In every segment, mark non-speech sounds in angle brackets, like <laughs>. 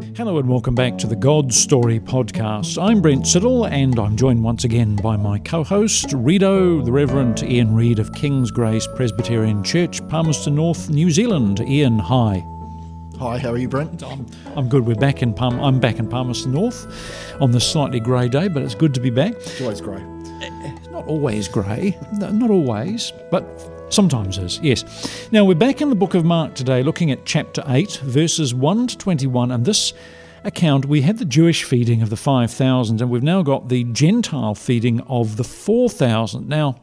Hello and welcome back to the God Story podcast. I'm Brent Siddle and I'm joined once again by my co host, Redo, the Reverend Ian Reid of King's Grace Presbyterian Church, Palmerston North, New Zealand. Ian, hi. Hi, how are you, Brent? I'm, I'm good. We're back in Palm. I'm back in Palmerston North on this slightly grey day, but it's good to be back. It's always grey. It's not always grey, no, not always, but Sometimes is, yes. Now we're back in the book of Mark today, looking at chapter 8, verses 1 to 21. And this account, we had the Jewish feeding of the 5,000, and we've now got the Gentile feeding of the 4,000. Now,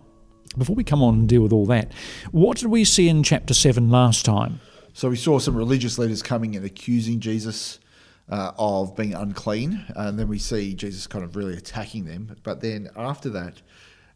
before we come on and deal with all that, what did we see in chapter 7 last time? So we saw some religious leaders coming and accusing Jesus uh, of being unclean, and then we see Jesus kind of really attacking them. But then after that,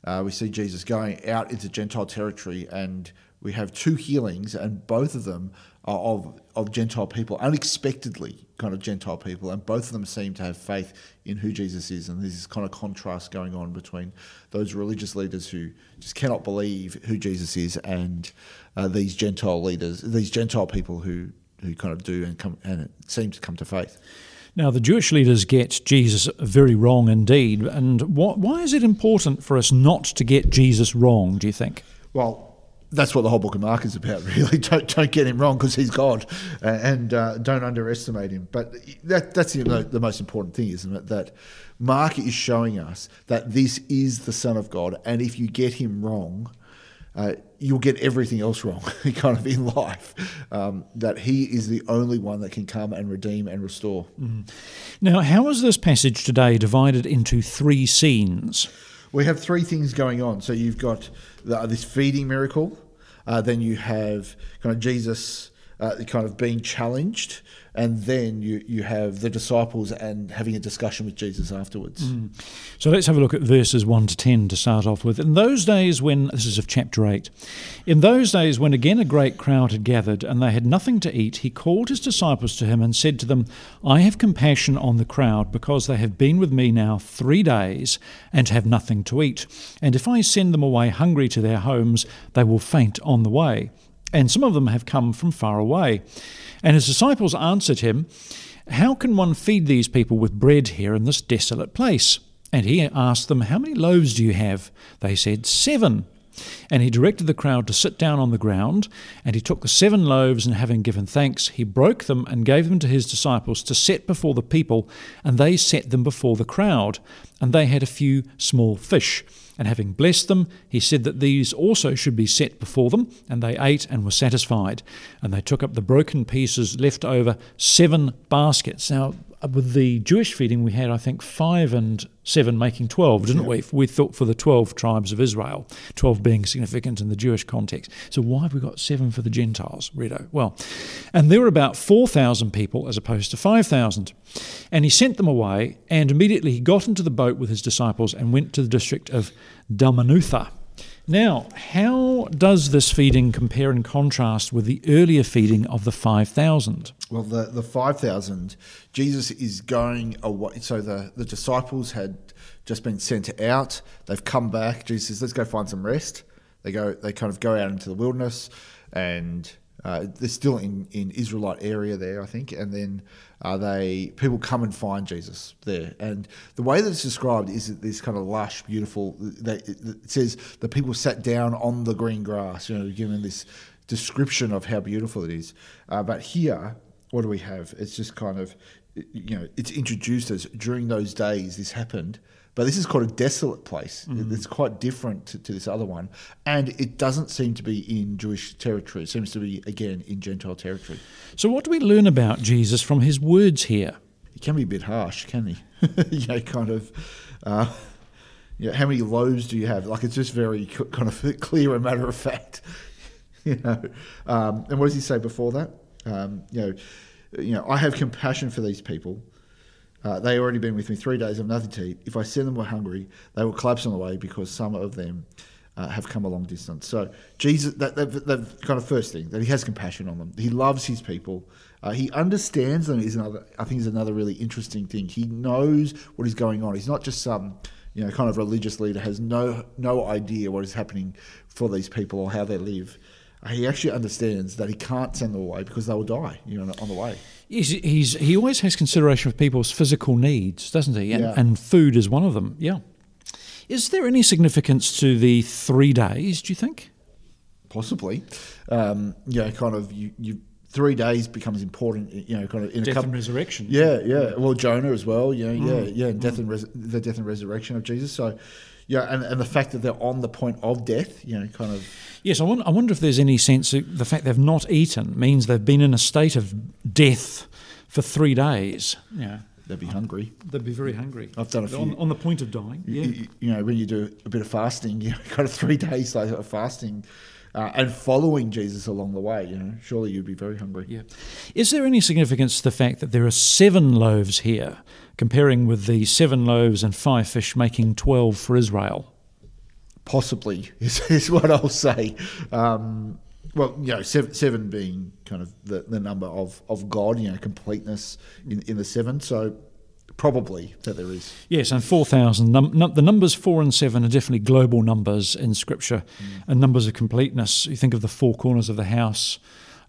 uh, we see Jesus going out into Gentile territory, and we have two healings, and both of them are of, of Gentile people, unexpectedly kind of Gentile people, and both of them seem to have faith in who Jesus is. And there's this kind of contrast going on between those religious leaders who just cannot believe who Jesus is, and uh, these Gentile leaders, these Gentile people who who kind of do and come and seem to come to faith. Now, the Jewish leaders get Jesus very wrong indeed. And what, why is it important for us not to get Jesus wrong, do you think? Well, that's what the whole book of Mark is about, <laughs> really. Don't, don't get him wrong because he's God and uh, don't underestimate him. But that, that's the most important thing, isn't it? That Mark is showing us that this is the Son of God. And if you get him wrong, uh, you'll get everything else wrong, <laughs> kind of in life. Um, that He is the only one that can come and redeem and restore. Mm. Now, how is this passage today divided into three scenes? We have three things going on. So you've got the, this feeding miracle, uh, then you have kind of Jesus uh, kind of being challenged and then you, you have the disciples and having a discussion with Jesus afterwards. Mm. So let's have a look at verses 1 to 10 to start off with. In those days when, this is of chapter 8, in those days when again a great crowd had gathered and they had nothing to eat, he called his disciples to him and said to them, I have compassion on the crowd because they have been with me now three days and have nothing to eat. And if I send them away hungry to their homes, they will faint on the way. And some of them have come from far away. And his disciples answered him, How can one feed these people with bread here in this desolate place? And he asked them, How many loaves do you have? They said, Seven. And he directed the crowd to sit down on the ground, and he took the seven loaves, and having given thanks, he broke them and gave them to his disciples to set before the people, and they set them before the crowd. And they had a few small fish. And having blessed them, he said that these also should be set before them, and they ate and were satisfied. And they took up the broken pieces left over, seven baskets. Now, Uh, with the Jewish feeding, we had, I think, five and seven making 12, didn't yeah. we? We thought for the 12 tribes of Israel, 12 being significant in the Jewish context. So why have we got seven for the Gentiles, Redo? Well, and there were about 4,000 people as opposed to 5,000. And he sent them away, and immediately he got into the boat with his disciples and went to the district of Dalmanutha. Now, how does this feeding compare and contrast with the earlier feeding of the 5,000? Well, the, the 5,000, Jesus is going away. So the, the disciples had just been sent out. They've come back. Jesus says, let's go find some rest. They go. They kind of go out into the wilderness and uh, they're still in, in Israelite area there, I think, and then uh, they people come and find Jesus there. And the way that it's described is this kind of lush, beautiful. They, it says the people sat down on the green grass, you know, given this description of how beautiful it is. Uh, but here, what do we have? It's just kind of, you know, it's introduced as during those days this happened but this is quite a desolate place. Mm. It's quite different to, to, this other one. And it doesn't seem to be in Jewish territory. It seems to be, again, in Gentile territory. So, what do we learn about Jesus from his words here? He can be a bit harsh, can he? <laughs> you know, kind of. Uh, you know, how many loaves do you have? Like, it's just very kind of <laughs> clear and matter of fact. <laughs> you know, um, and what does he say before that? Um, you know, you know, I have compassion for these people uh, they already been with me three days of nothing to eat. If I send them were hungry, they will collapse on the way because some of them uh, have come a long distance. So Jesus, that, that, that, kind of first thing that he has compassion on them. He loves his people. Uh, he understands them. Is another. I think is another really interesting thing. He knows what is going on. He's not just some. You know, kind of religious leader has no no idea what is happening for these people or how they live. He actually understands that he can't send them away because they will die, you know, on the way. He's, he's, he always has consideration of people's physical needs, doesn't he? And, Yeah. and food is one of them. Yeah. Is there any significance to the three days? Do you think? Possibly, um, you know, kind of you, you three days becomes important, you know, kind of in a couple. resurrection. Yeah, yeah. Well, Jonah as well. You know, yeah, Mm. yeah, and death and res- the death and resurrection of Jesus. So, yeah, and, and the fact that they're on the point of death, you know, kind of. Yes, I wonder, I wonder if there's any sense that the fact they've not eaten means they've been in a state of death for three days. Yeah. They'd be hungry. They'd be very hungry. I've done a few. On, on the point of dying. You- Yeah. You, you know, when you do a bit of fasting, <laughs> you know, kind of three days like of fasting, uh, and following Jesus along the way, you know, surely you'd be very hungry. Yeah. Is there any significance to the fact that there are seven loaves here, comparing with the seven loaves and five fish making 12 for Israel? Possibly <laughs> is, is what I'll say. Um, well, you know, seven, seven being kind of the, the number of, of God, you know, completeness in, in the seven. So probably that there is. Yes, and 4,000. Num- num- the numbers four and seven are definitely global numbers in Scripture and numbers of completeness. You think of the four corners of the house,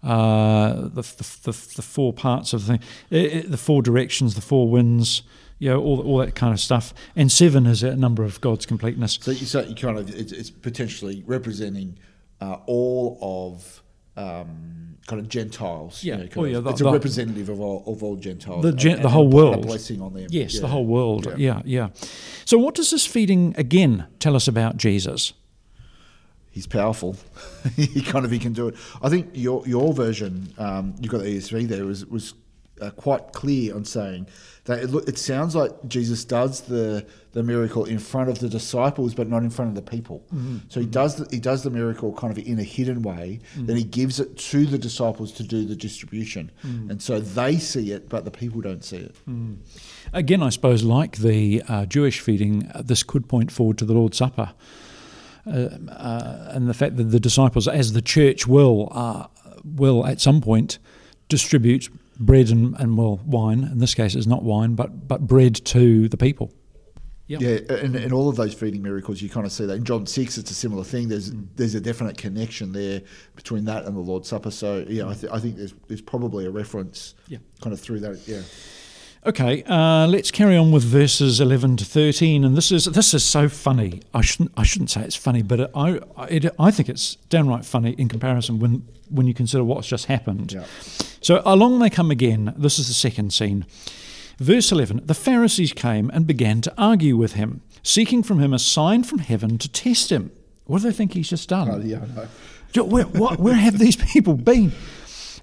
uh, the, the, the, the four parts of the thing, eh, eh, the four directions, the four winds, you know, all, all that kind of stuff. And seven is a number of God's completeness. So you, so you kind of it's, it's potentially representing uh, all of um, kind of Gentiles. you Yeah. know, kind Oh, of- yeah, the- it's a the- representative of all of all Gentiles. The gen- and the whole put a world. blessing on them. Yes, Yeah. the whole world. Yeah. Yeah. yeah, So, what does this feeding again tell us about Jesus? He's powerful. <laughs> he kind of he can do it. I think your your version, um, you've got the ESV there, was was uh, quite clear on saying that it, it sounds like Jesus does the the miracle in front of the disciples, but not in front of the people. So he does the, he does the miracle kind of in a hidden way. Then he gives it to the disciples to do the distribution, and so they see it, but the people don't see it. Again, I suppose, like the uh, Jewish feeding, uh, this could point forward to the Lord's Supper. Uh, uh, and the fact that the disciples, as the church will, uh, will at some point distribute bread and, and well, wine. In this case, it's not wine, but, but bread to the people. Yep. Yeah, and in all of those feeding miracles, you kind of see that. In John six, it's a similar thing. There's there's a definite connection there between that and the Lord's Supper. So yeah, I, th- I think there's there's probably a reference, Yeah. kind of through that. Yeah, Okay, uh, let's carry on with verses eleven to thirteen, and this is this is so funny. I shouldn't I shouldn't say it's funny, but it, I it, I think it's downright funny in comparison when when you consider what's just happened. Yeah. So along they come again. This is the second scene. Verse 11 The Pharisees came and began to argue with him, seeking from him a sign from heaven to test him. What do they think he's just done? oh, yeah. Jo- Where, what, where have these people been?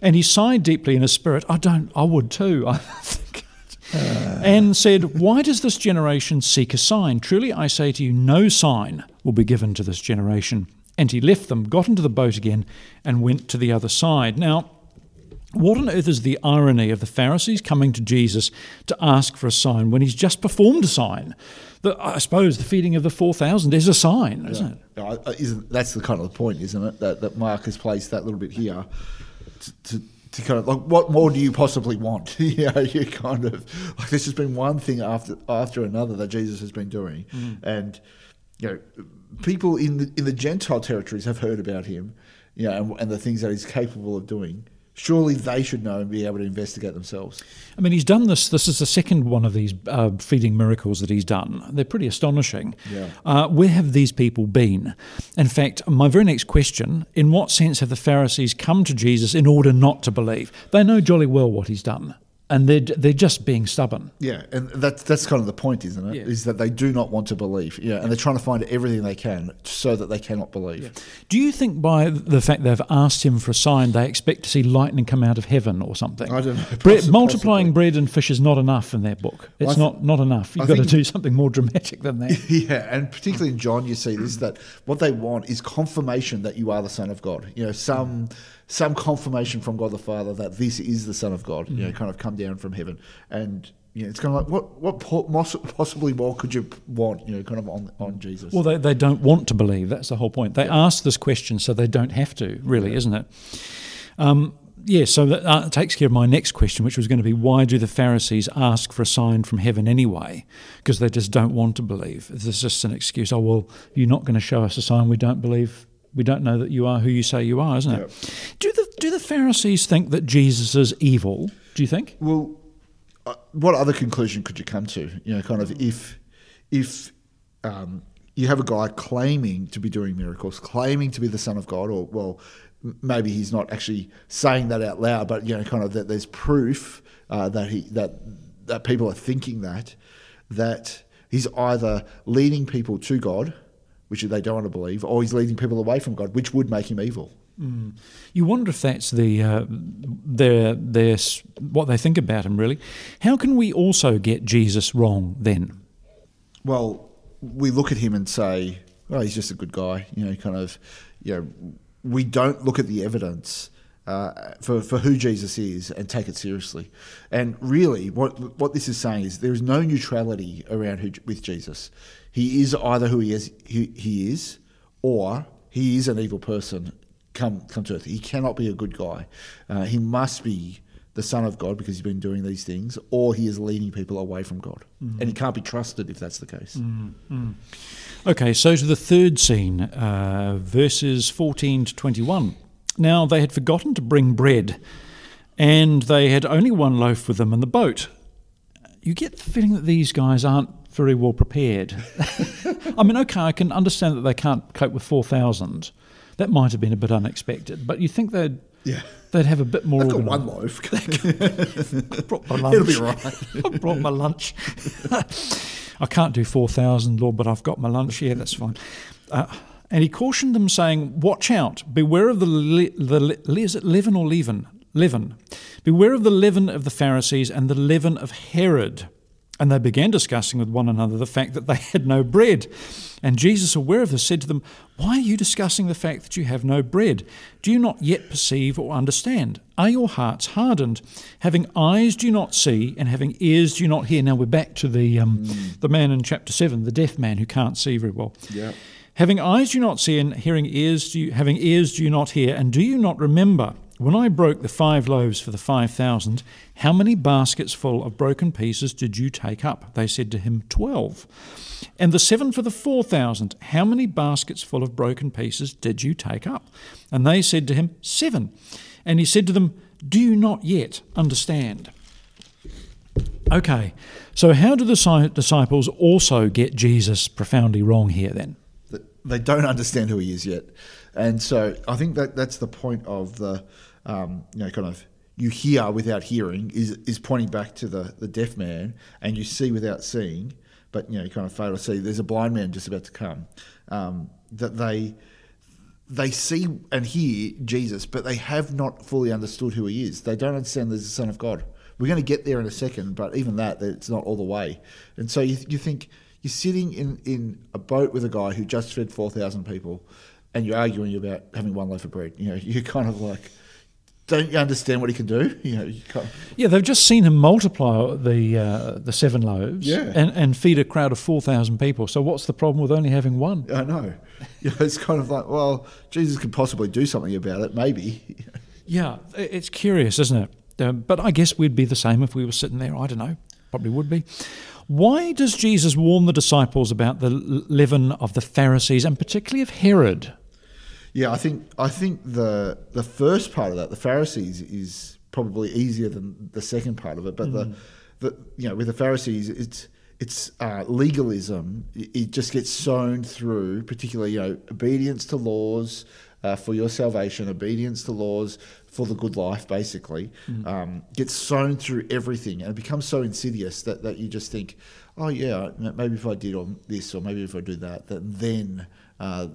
And he sighed deeply in his spirit. I don't, I would too. I think. and said, Why does this generation seek a sign? Truly I say to you, no sign will be given to this generation. And he left them, got into the boat again, and went to the other side. Now, what on earth is the irony of the Pharisees coming to Jesus to ask for a sign when he's just performed a sign? The, I suppose the feeding of the 4,000 is a sign, isn't it? Yeah, I- I- isn't that's the kind of the point, isn't it? That that Mark has placed that little bit here to. to to kind of like, what more do you possibly want? <laughs> you know, you kind of like this has been one thing after after another that Jesus has been doing, mm. and you know, people in the in the Gentile territories have heard about him, you know, and, and the things that he's capable of doing. Surely they should know and be able to investigate themselves. I mean, he's done this. This is the second one of these uh, feeding miracles that he's done. They're pretty astonishing. Yeah. Uh, where have these people been? In fact, my very next question in what sense have the Pharisees come to Jesus in order not to believe? They know jolly well what he's done, and they're, they're just being stubborn. Yeah, and that's that's kind of the point, isn't it? Is Yeah. that they do not want to believe. Yeah, and they're trying to find everything they can so that they cannot believe. Do you think by the fact they've asked him for a sign, they expect to see lightning come out of heaven or something? I don't know. Multiplying possibly. bread and fish is not enough in their book. It's th- not, not enough. You've I got to do <laughs> something more dramatic than that. <laughs> Yeah, and particularly in John, you see this that what they want is confirmation that you are the Son of God. You know, some some confirmation from God the Father that this is the Son of God. You know, kind of come down from heaven, and you know, it's kind of like what what possibly more could you want? You know, kind of on on Jesus. Well, they, they don't want to believe. That's the whole point. They ask this question so they don't have to, really, isn't it? Um, yeah, so that uh, takes care of my next question, which was going to be why do the Pharisees ask for a sign from heaven anyway? Because they just don't want to believe. This Is just an excuse? Oh, well, you're not going to show us a sign, we don't believe We don't know that you are who you say you are, isn't it? Yep. Do the do the Pharisees think that Jesus is evil? Do you think? Well, uh, what other conclusion could you come to? You know, kind of if if um, you have a guy claiming to be doing miracles, claiming to be the Son of God, or well, maybe he's not actually saying that out loud, but you know, kind of that there's proof uh, that he that that people are thinking that that he's either leading people to God, which they don't want to believe, or he's leading people away from God, which would make him evil. You wonder if that's the uh, their their what they think about him. Really, how can we also get Jesus wrong then? well, we look at him and say, well, he's just a good guy. You know, kind of, you know, we don't look at the evidence uh, for, for who Jesus is and take it seriously. And really, what what this is saying is there is no neutrality around who, with Jesus. He is either who he is, he, he is, or he is an evil person come come to earth. He cannot be a good guy. Uh, he must be the Son of God because he's been doing these things, or he is leading people away from God, and he can't be trusted if that's the case. Okay, so to the third scene, uh, verses 14 to 21. Now they had forgotten to bring bread, and they had only one loaf with them in the boat. You get the feeling that these guys aren't very well prepared. <laughs> I mean, okay, I can understand that they can't cope with 4,000. That might have been a bit unexpected, but you think they'd, Yeah. they'd have a bit more I've got one <laughs> loaf. I <laughs> brought my lunch. It'll be right. I brought my lunch. I can't do 4,000, Lord, but I've got my lunch. Yeah, that's fine. Uh, and he cautioned them, saying, Watch out, beware of the, le- the le- is it leaven or leaven? Leaven. Beware of the leaven of the Pharisees and the leaven of Herod. And they began discussing with one another the fact that they <laughs> had no bread. And Jesus, aware of this, said to them, Why are you discussing the fact that you have no bread? Do you not yet perceive or understand? Are your hearts hardened? Having eyes do you not see, and having ears do you not hear? Now we're back to the, um, the man in chapter 7, the deaf man who can't see very well. Yeah. Having eyes do you not see, and hearing ears do you, having ears do you not hear, and do you not remember when I broke the five loaves for the five thousand? How many baskets full of broken pieces did you take up? They said to him, Twelve. And the seven for the four thousand, how many baskets full of broken pieces did you take up? And they said to him, Seven. And he said to them, Do you not yet understand? Okay, so how do the disciples also get Jesus profoundly wrong here then? They don't understand who he is yet, and so I think that that's the point of the um, you know kind of you hear without hearing is is pointing back to the the deaf man, and you see without seeing, but you know you kind of fail to see. There's a blind man just about to come. Um, that they they see and hear Jesus, but they have not fully understood who he is. They don't understand there's the Son of God. We're going to get there in a second, but even that, it's not all the way. And so you, you think you're sitting in, in a boat with a guy who just fed 4,000 people and you're arguing about having one loaf of bread. You know, <laughs> you're kind of like, don't you understand what he can do? <laughs> You know, you kind of, Yeah, they've just seen him multiply the uh, the seven loaves Yeah. and, and feed a crowd of 4,000 people. So what's the problem with only having one? I know. <laughs> You know, it's kind of like, well, Jesus could possibly do something about it, maybe. Yeah, it's curious, isn't it? Um, but I guess we'd be the same if we were sitting there. I don't know. Probably would be. Why does Jesus warn the disciples about the leaven of the Pharisees and particularly of Herod? Yeah, I think I think the the first part of that, the Pharisees, is probably easier than the second part of it. But the, the you know with the Pharisees, it's it's uh, legalism. It it just gets sown through, particularly you know obedience to laws uh, for your salvation, obedience to laws for the good life, basically, um, gets sown through everything, and it becomes so insidious that, that you just think, oh yeah, maybe if I did on this, or maybe if I do that, that then. Uh,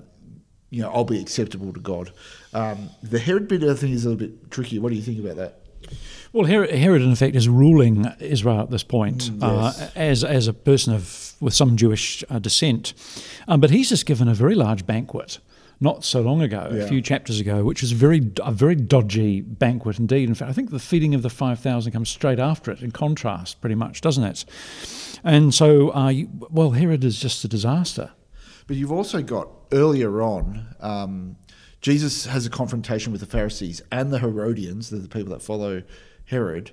you know, I'll be acceptable to God. Um, the Herod bit, I think, is a little bit tricky. What do you think about that? Well, Herod, Herod in effect, is ruling Israel at this point uh, yes. as as a person of with some Jewish uh, descent, um, but he's just given a very large banquet not so long ago, a few chapters ago, which is very a very dodgy banquet indeed. In fact, I think the feeding of the five thousand comes straight after it. In contrast, pretty much, doesn't it? And so, uh, you, well, Herod is just a disaster. But you've also got earlier on, um, Jesus has a confrontation with the Pharisees and the Herodians, they're the people that follow Herod.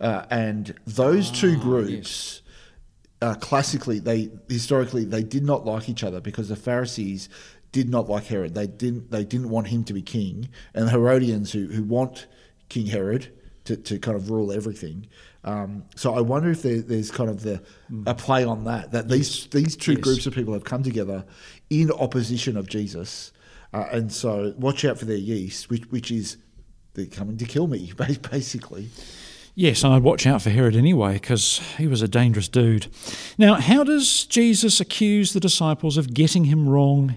Uh, and those two groups, uh, classically, they historically, they did not like each other because the Pharisees did not like Herod. They didn't they didn't want him to be king, and the Herodians who who want King Herod to, to kind of rule everything. Um, so I wonder if there, there's kind of the a play on that that these these two Yes. groups of people have come together in opposition of Jesus, uh, and so watch out for their yeast, which which is they're coming to kill me, <laughs> basically. Yes, and I'd watch out for Herod anyway because he was a dangerous dude. Now, how does Jesus accuse the disciples of getting him wrong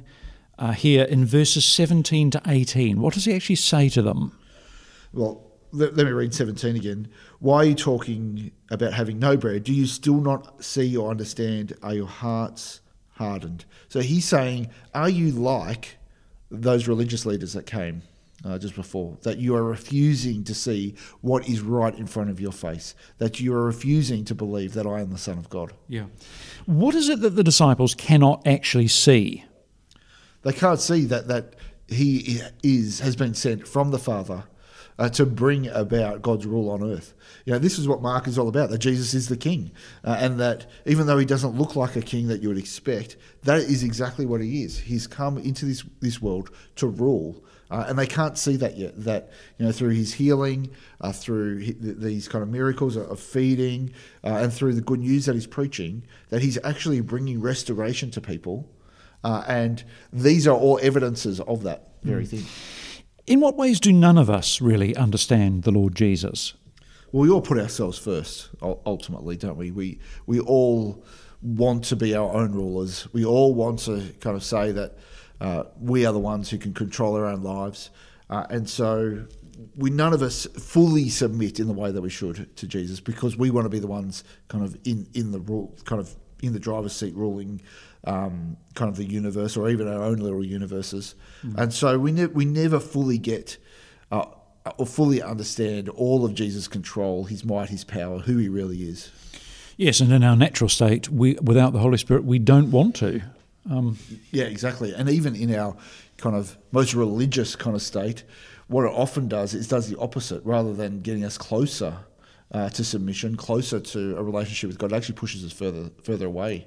uh, here in verses 17 to 18? What does he actually say to them? Well, let, let me read 17 again. Why are you talking about having no bread? Do you still not see or understand? Are your hearts hardened? So he's saying, Are you like those religious leaders that came uh, just before? That you are refusing to see what is right in front of your face? That you are refusing to believe that I am the Son of God? Yeah. What is it that the disciples cannot actually see? They can't see that that he is has been sent from the Father uh, to bring about God's rule on earth. You know, this is what Mark is all about. That Jesus is the King, uh, and that even though he doesn't look like a king that you would expect, that is exactly what he is. He's come into this this world to rule. Uh, and they can't see that yet. That you know, through his healing, uh, through these kind of miracles of feeding, uh, and through the good news that he's preaching, that he's actually bringing restoration to people, uh, and these are all evidences of that very thing. In what ways do none of us really understand the Lord Jesus? Well, we all put ourselves first, ultimately, don't we? We we all want to be our own rulers. We all want to kind of say that uh, we are the ones who can control our own lives, uh, and so we none of us fully submit in the way that we should to Jesus because we want to be the ones kind of in in the rule, kind of in the driver's seat, ruling um, kind of the universe or even our own little universes, and so we ne- we never fully get. Uh, or fully understand all of Jesus' control, his might, his power, who he really is. Yes, and in our natural state, we without the Holy Spirit, we don't want to. Um, Yeah, exactly. And even in our kind of most religious kind of state, what it often does is does the opposite. Rather than getting us closer uh, to submission, closer to a relationship with God, it actually pushes us further further away.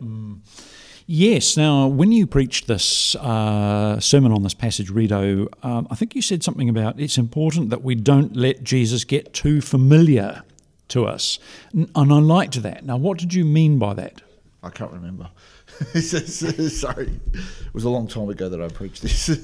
Yes. Now, when you preached this uh, sermon on this passage, Redo, um, I think you said something about it's important that we don't let Jesus get too familiar to us. And I liked that. Now, what did you mean by that? I can't remember. <laughs> Sorry, it was a long time ago that I preached this. <laughs>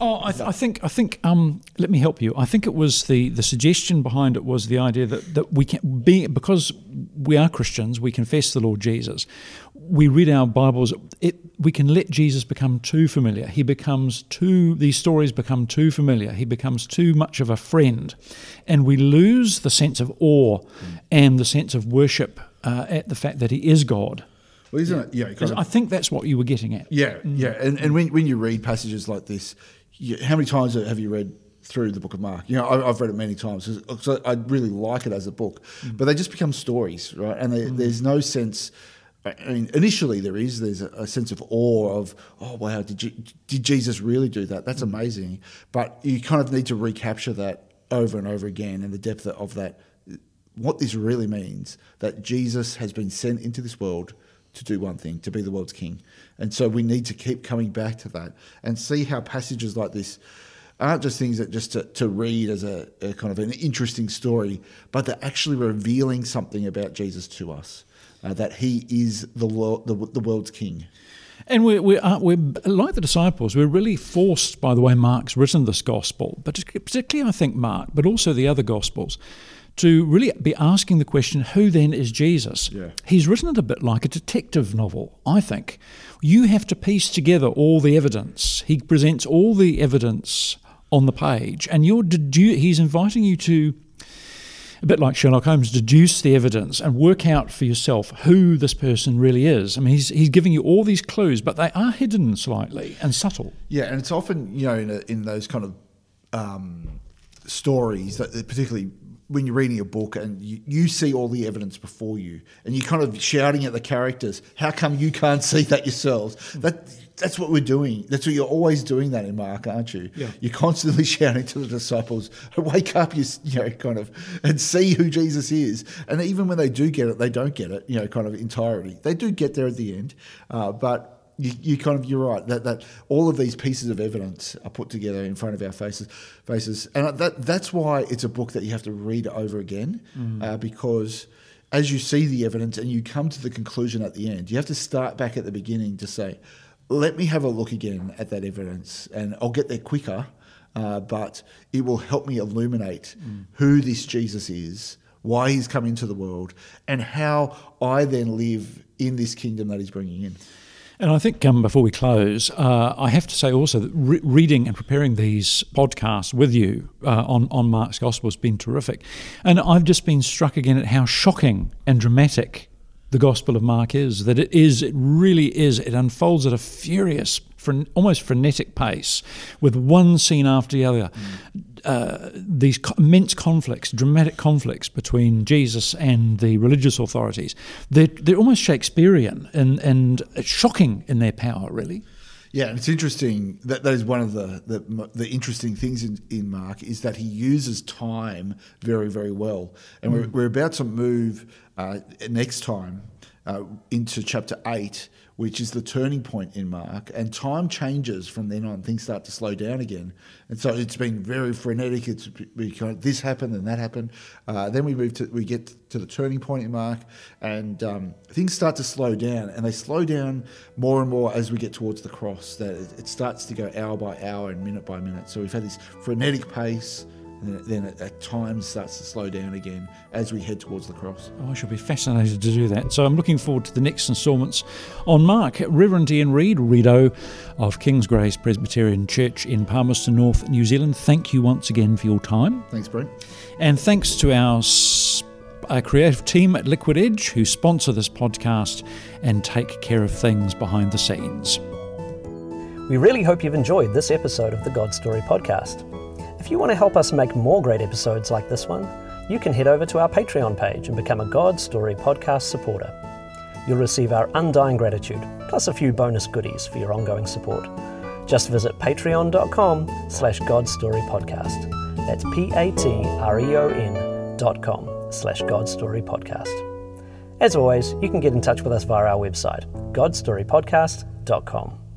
Oh, I, th- I think I think. Um, let me help you. I think it was the the suggestion behind it was the idea that that we can be because we are Christians. We confess the Lord Jesus. We read our Bibles. It we can let Jesus become too familiar. He becomes too. These stories become too familiar. He becomes too much of a friend, and we lose the sense of awe and the sense of worship uh, at the fact that He is God. Well, isn't it? Yeah, kind of- I think that's what you were getting at. Yeah, mm. yeah, and and when when you read passages like this, you, how many times have you read through the Book of Mark? You know, I, I've read it many times because I really like it as a book, mm. but they just become stories, right? And they, mm. there's no sense. I mean, initially there is there's a, a sense of awe of oh wow did you, did Jesus really do that? That's amazing, but you kind of need to recapture that over and over again and the depth of that. What this really means that Jesus has been sent into this world to do one thing, to be the world's king. And so we need to keep coming back to that and see how passages like this aren't just things that just to, to read as a, a kind of an interesting story, but they're actually revealing something about Jesus to us, uh, that he is the, the, the world's king. And we're, we're, uh, we're like the disciples, we're really forced by the way Mark's written this gospel, but particularly I think Mark, but also the other gospels, to really be asking the question, who then is Jesus? Yeah. He's written it a bit like a detective novel, I think. You have to piece together all the evidence. He presents all the evidence on the page, and you're dedu- he's inviting you to a bit like Sherlock Holmes, deduce the evidence and work out for yourself who this person really is. I mean, he's, he's giving you all these clues, but they are hidden slightly and subtle. Yeah, and it's often you know in, a, in those kind of um, stories that particularly when you're reading a book and you, you see all the evidence before you and you're kind of shouting at the characters, how come you can't see that yourselves? That that's what we're doing. That's what you're always doing that in Mark, aren't you? Yeah. You're constantly <laughs> shouting to the disciples, wake up, you, you know, kind of, and see who Jesus is. And even when they do get it, they don't get it, you know, kind of entirely. They do get there at the end, uh, but you, you kind of you're right that, that all of these pieces of evidence are put together in front of our faces faces. And that that's why it's a book that you have to read over again uh, because as you see the evidence and you come to the conclusion at the end you have to start back at the beginning to say let me have a look again at that evidence and I'll get there quicker uh, but it will help me illuminate who this Jesus is why he's come into the world and how I then live in this kingdom that he's bringing in And I think um, before we close, uh, I have to say also that re- reading and preparing these podcasts with you uh, on, on Mark's Gospel has been terrific. And I've just been struck again at how shocking and dramatic the Gospel of Mark is. That it is, it really is, it unfolds at a furious, fren- almost frenetic pace with one scene after the other. Uh, these immense conflicts, dramatic conflicts between Jesus and the religious authorities. They're, they're almost Shakespearean and, and shocking in their power, really. Yeah, and it's interesting that that is one of the the, the interesting things in, in Mark is that he uses time very very well, and we're, we're about to move uh, next time uh, into chapter eight, which is the turning point in Mark, and time changes from then on. Things start to slow down again, and so it's been very frenetic. It's we kind of, this happened and that happened. Uh, then we move to we get to the turning point in Mark, and um, things start to slow down, and they slow down more and more as we get towards the cross. That it, it starts to go hour by hour and minute by minute. So we've had this frenetic pace. And then at, at times starts to slow down again as we head towards the cross. Oh, I shall be fascinated to do that. So I'm looking forward to the next instalments on Mark. Reverend Ian Reid, Redo of King's Grace Presbyterian Church in Palmerston North, New Zealand, thank you once again for your time. Thanks, Brent. And thanks to our, our creative team at Liquid Edge who sponsor this podcast and take care of things behind the scenes. We really hope you've enjoyed this episode of the God Story podcast. If you want to help us make more great episodes like this one, you can head over to our Patreon page and become a God Story podcast supporter. You'll receive our undying gratitude, plus a few bonus goodies for your ongoing support. Just visit patreon.com slash godstorypodcast. That's P-A-T-R-E-O-N dot com slash godstorypodcast. As always, you can get in touch with us via our website, godstorypodcast.com.